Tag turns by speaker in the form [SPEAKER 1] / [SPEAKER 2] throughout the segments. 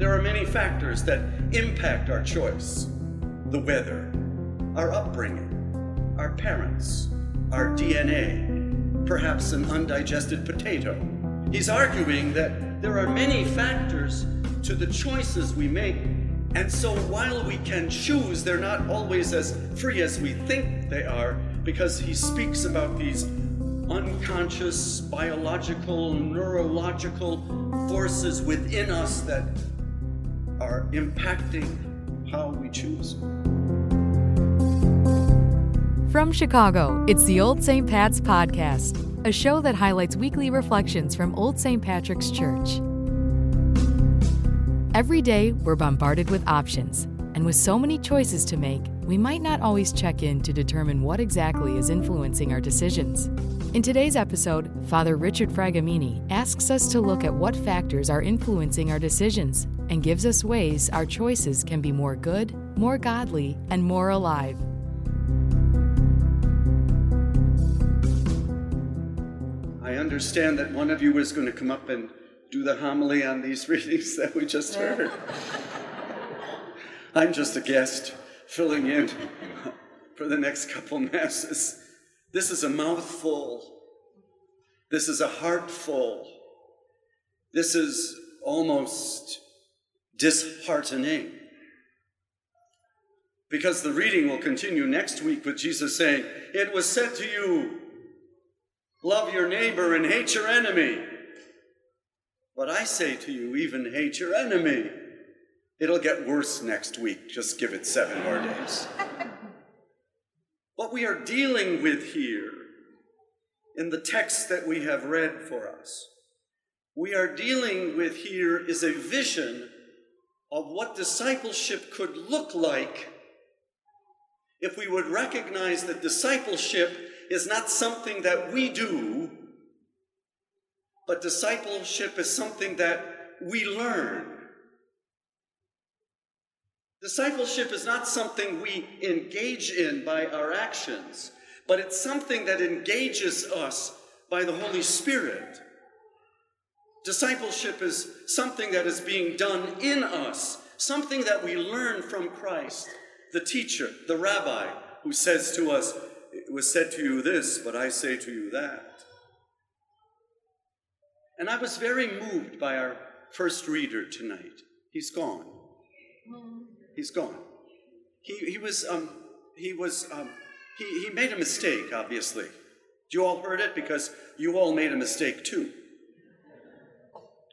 [SPEAKER 1] there are many factors that impact our choice the weather, our upbringing, our parents, our DNA, perhaps an undigested potato. He's arguing that there are many factors to the choices we make, and so while we can choose, they're not always as free as we think they are, because he speaks about these unconscious, biological, neurological forces within us that are impacting how we choose.
[SPEAKER 2] From Chicago, it's the Old St. Pat's Podcast, a show that highlights weekly reflections from Old St. Patrick's Church. Every day, we're bombarded with options, and with so many choices to make, we might not always check in to determine what exactly is influencing our decisions. In today's episode, Father Richard Fragomeni asks us to look at what factors are influencing our decisions and gives us ways our choices can be more good, more godly, and more alive.
[SPEAKER 1] I understand that one of you is going to come up and do the homily on these readings that we just heard. I'm just a guest filling in for the next couple masses. This is a mouthful. This is a heartful. This is almost disheartening. Because the reading will continue next week with Jesus saying, It was said to you, love your neighbor and hate your enemy. But I say to you, even hate your enemy. It'll get worse next week. Just give it seven more days. What we are dealing with here in the text that we have read for us, we are dealing with here is a vision of what discipleship could look like if we would recognize that discipleship is not something that we do, but discipleship is something that we learn. Discipleship is not something we engage in by our actions, but it's something that engages us by the Holy Spirit. Discipleship is something that is being done in us, something that we learn from Christ, the teacher, the rabbi, who says to us, It was said to you this, but I say to you that. And I was very moved by our first reader tonight. He's gone. He's gone. He, he was, um, he was, um, he, he made a mistake, obviously. You all heard it because you all made a mistake too.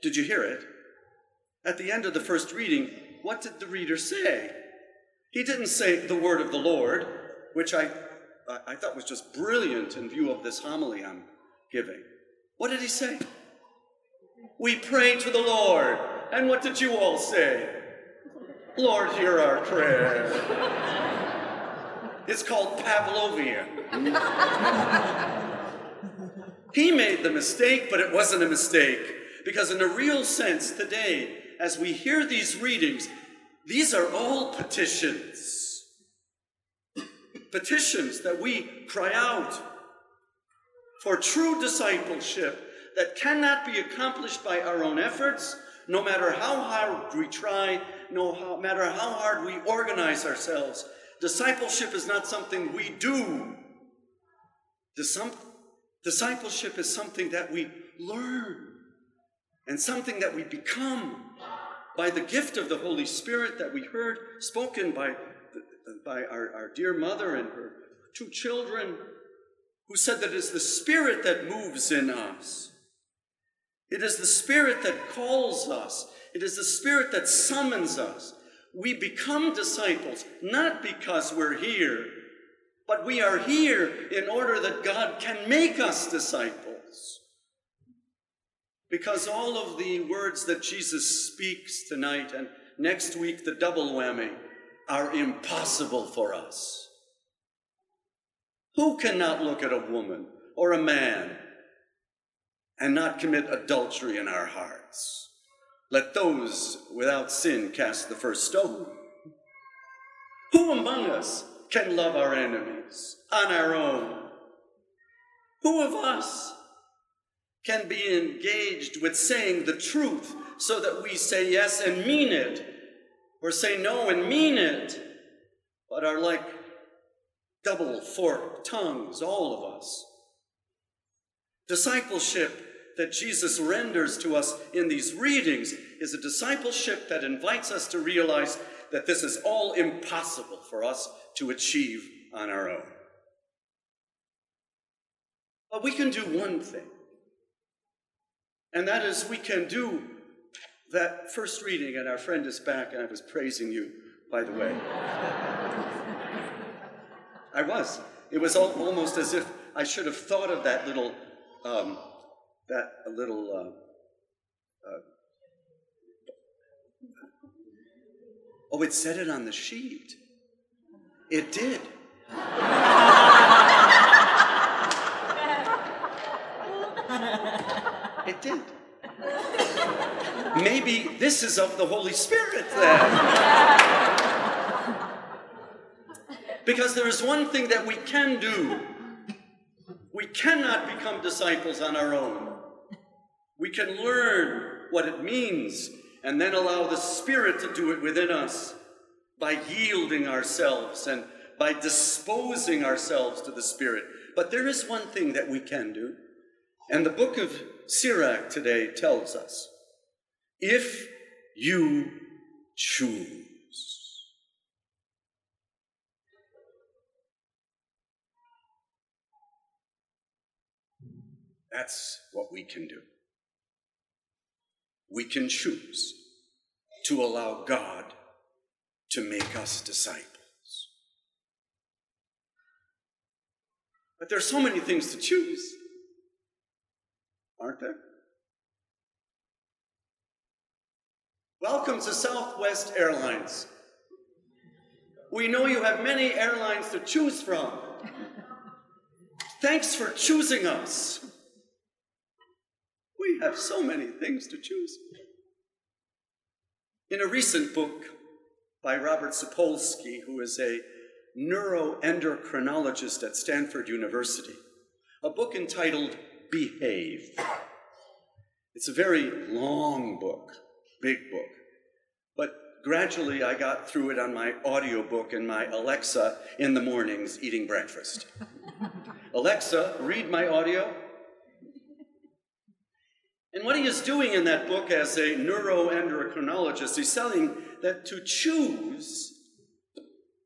[SPEAKER 1] Did you hear it? At the end of the first reading, what did the reader say? He didn't say the word of the Lord, which I, I thought was just brilliant in view of this homily I'm giving. What did he say? We pray to the Lord. And what did you all say? Lord, hear our prayer. It's called Pavlovian. he made the mistake, but it wasn't a mistake. Because, in a real sense, today, as we hear these readings, these are all petitions. Petitions that we cry out for true discipleship that cannot be accomplished by our own efforts, no matter how hard we try, no matter how hard we organize ourselves. Discipleship is not something we do. Discipleship is something that we learn and something that we become by the gift of the Holy Spirit that we heard spoken by, by our, our dear mother and her two children, who said that it's the Spirit that moves in us. It is the Spirit that calls us. It is the Spirit that summons us. We become disciples not because we're here, but we are here in order that God can make us disciples. Because all of the words that Jesus speaks tonight and next week, the double whammy, are impossible for us. Who cannot look at a woman or a man and not commit adultery in our hearts. Let those without sin cast the first stone. Who among us can love our enemies on our own? Who of us can be engaged with saying the truth so that we say yes and mean it, or say no and mean it, but are like double forked tongues, all of us. Discipleship that Jesus renders to us in these readings is a discipleship that invites us to realize that this is all impossible for us to achieve on our own. But we can do one thing, and that is we can do that first reading, and our friend is back, and I was praising you, by the way. I was. It was almost as if I should have thought of that little, um, that little. Uh, uh, oh, it said it on the sheet. It did. it did. Maybe this is of the Holy Spirit then. because there is one thing that we can do we cannot become disciples on our own. We can learn what it means and then allow the Spirit to do it within us by yielding ourselves and by disposing ourselves to the Spirit. But there is one thing that we can do, and the book of Sirach today tells us if you choose. That's what we can do. We can choose to allow God to make us disciples. But there's so many things to choose, aren't there? Welcome to Southwest Airlines. We know you have many airlines to choose from. Thanks for choosing us. We have so many things to choose. In a recent book by Robert Sapolsky, who is a neuroendocrinologist at Stanford University, a book entitled Behave. It's a very long book, big book, but gradually I got through it on my audiobook in my Alexa in the mornings eating breakfast. Alexa, read my audio. And what he is doing in that book as a neuroendocrinologist, he's telling that to choose,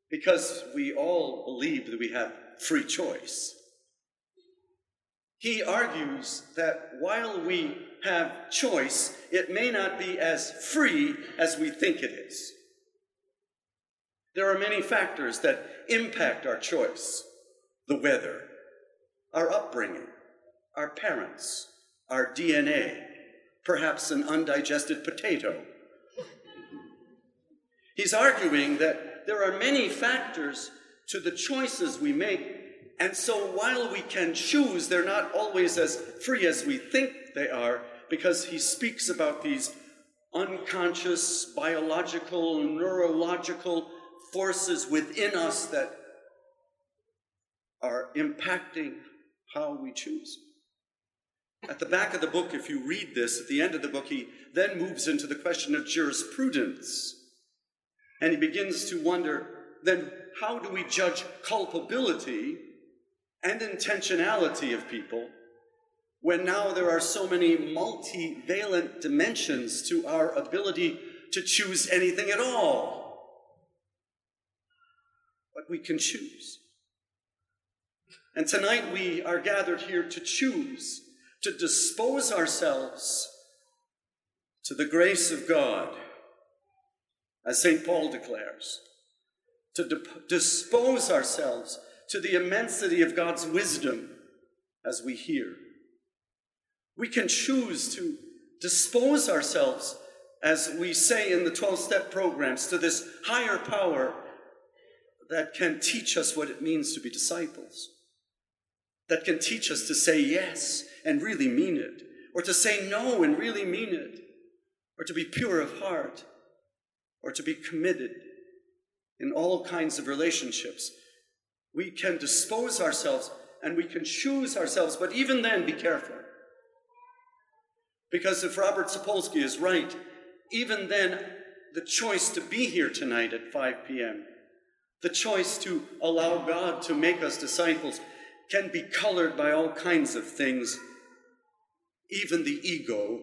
[SPEAKER 1] because we all believe that we have free choice, he argues that while we have choice, it may not be as free as we think it is. There are many factors that impact our choice the weather, our upbringing, our parents, our DNA, perhaps an undigested potato. He's arguing that there are many factors to the choices we make, and so while we can choose, they're not always as free as we think they are, because he speaks about these unconscious, biological, neurological forces within us that are impacting how we choose. At the back of the book, if you read this, at the end of the book, he then moves into the question of jurisprudence. And he begins to wonder then, how do we judge culpability and intentionality of people when now there are so many multivalent dimensions to our ability to choose anything at all? But we can choose. And tonight we are gathered here to choose to dispose ourselves to the grace of God, as St. Paul declares, to dispose ourselves to the immensity of God's wisdom as we hear. We can choose to dispose ourselves, as we say in the 12 step programs, to this higher power that can teach us what it means to be disciples, that can teach us to say yes and really mean it, or to say no and really mean it, or to be pure of heart, or to be committed in all kinds of relationships. We can dispose ourselves and we can choose ourselves, but even then, be careful. Because if Robert Sapolsky is right, even then, the choice to be here tonight at 5 p.m., the choice to allow God to make us disciples, can be colored by all kinds of things, even the ego.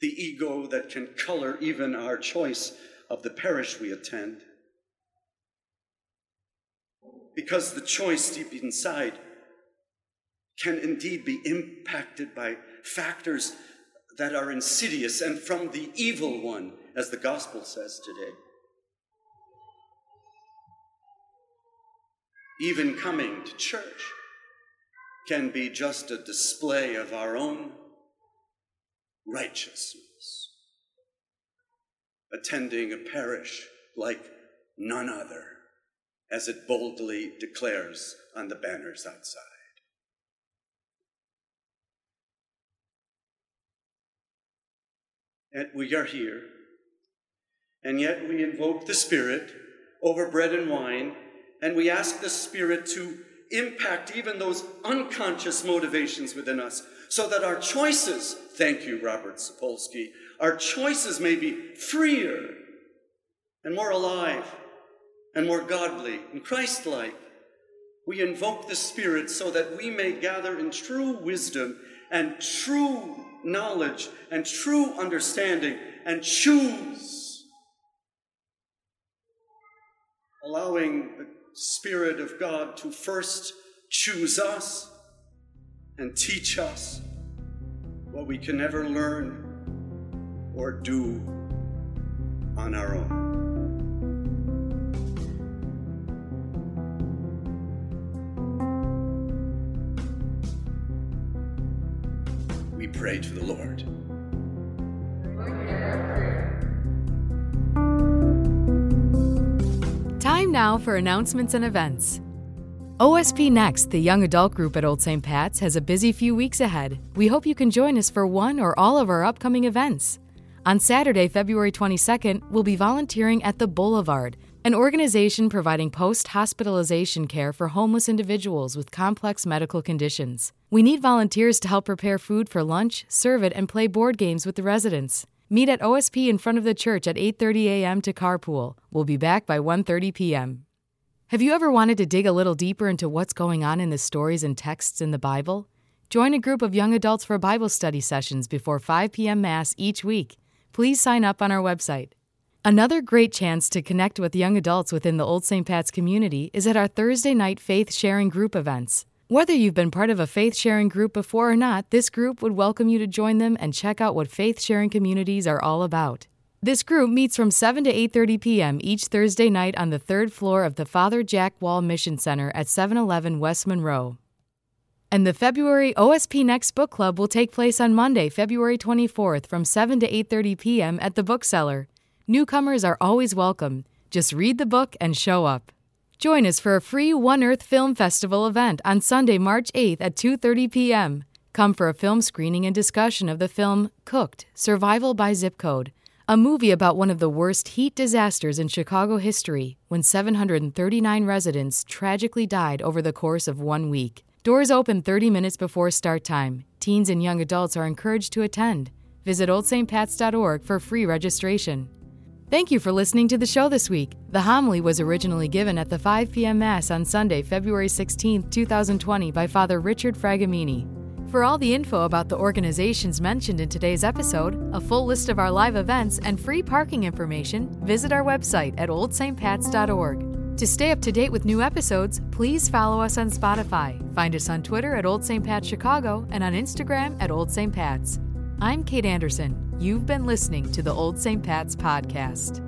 [SPEAKER 1] The ego that can color even our choice of the parish we attend. Because the choice deep inside can indeed be impacted by factors that are insidious and from the evil one, as the gospel says today. Even coming to church can be just a display of our own righteousness. Attending a parish like none other, as it boldly declares on the banners outside. And we are here, and yet we invoke the Spirit over bread and wine, and we ask the Spirit to impact even those unconscious motivations within us so that our choices, thank you, Robert Sapolsky, our choices may be freer and more alive and more godly and Christ like. We invoke the Spirit so that we may gather in true wisdom and true knowledge and true understanding and choose, allowing the Spirit of God to first choose us and teach us what we can never learn or do on our own. Pray to the Lord.
[SPEAKER 2] Time now for announcements and events. OSP Next, the young adult group at Old St. Pat's, has a busy few weeks ahead. We hope you can join us for one or all of our upcoming events. On Saturday, February 22nd, we'll be volunteering at The Boulevard an organization providing post hospitalization care for homeless individuals with complex medical conditions. We need volunteers to help prepare food for lunch, serve it, and play board games with the residents. Meet at OSP in front of the church at 8:30 a.m. to carpool. We'll be back by 1:30 p.m. Have you ever wanted to dig a little deeper into what's going on in the stories and texts in the Bible? Join a group of young adults for Bible study sessions before 5 p.m. Mass each week. Please sign up on our website. Another great chance to connect with young adults within the Old St. Pat's community is at our Thursday night faith sharing group events. Whether you've been part of a faith sharing group before or not, this group would welcome you to join them and check out what faith sharing communities are all about. This group meets from 7 to 8:30 p.m. each Thursday night on the 3rd floor of the Father Jack Wall Mission Center at 711 West Monroe. And the February OSP Next Book Club will take place on Monday, February 24th from 7 to 8:30 p.m. at the Bookseller. Newcomers are always welcome. Just read the book and show up. Join us for a free One Earth Film Festival event on Sunday, March 8th at 2:30 p.m. Come for a film screening and discussion of the film Cooked: Survival by Zip Code, a movie about one of the worst heat disasters in Chicago history when 739 residents tragically died over the course of 1 week. Doors open 30 minutes before start time. Teens and young adults are encouraged to attend. Visit oldstpats.org for free registration. Thank you for listening to the show this week. The homily was originally given at the 5 p.m. Mass on Sunday, February 16, 2020, by Father Richard Fragomeni. For all the info about the organizations mentioned in today's episode, a full list of our live events, and free parking information, visit our website at oldstpats.org. To stay up to date with new episodes, please follow us on Spotify. Find us on Twitter at Old St. Pat Chicago and on Instagram at Old St. Pat's. I'm Kate Anderson. You've been listening to the Old St. Pat's Podcast.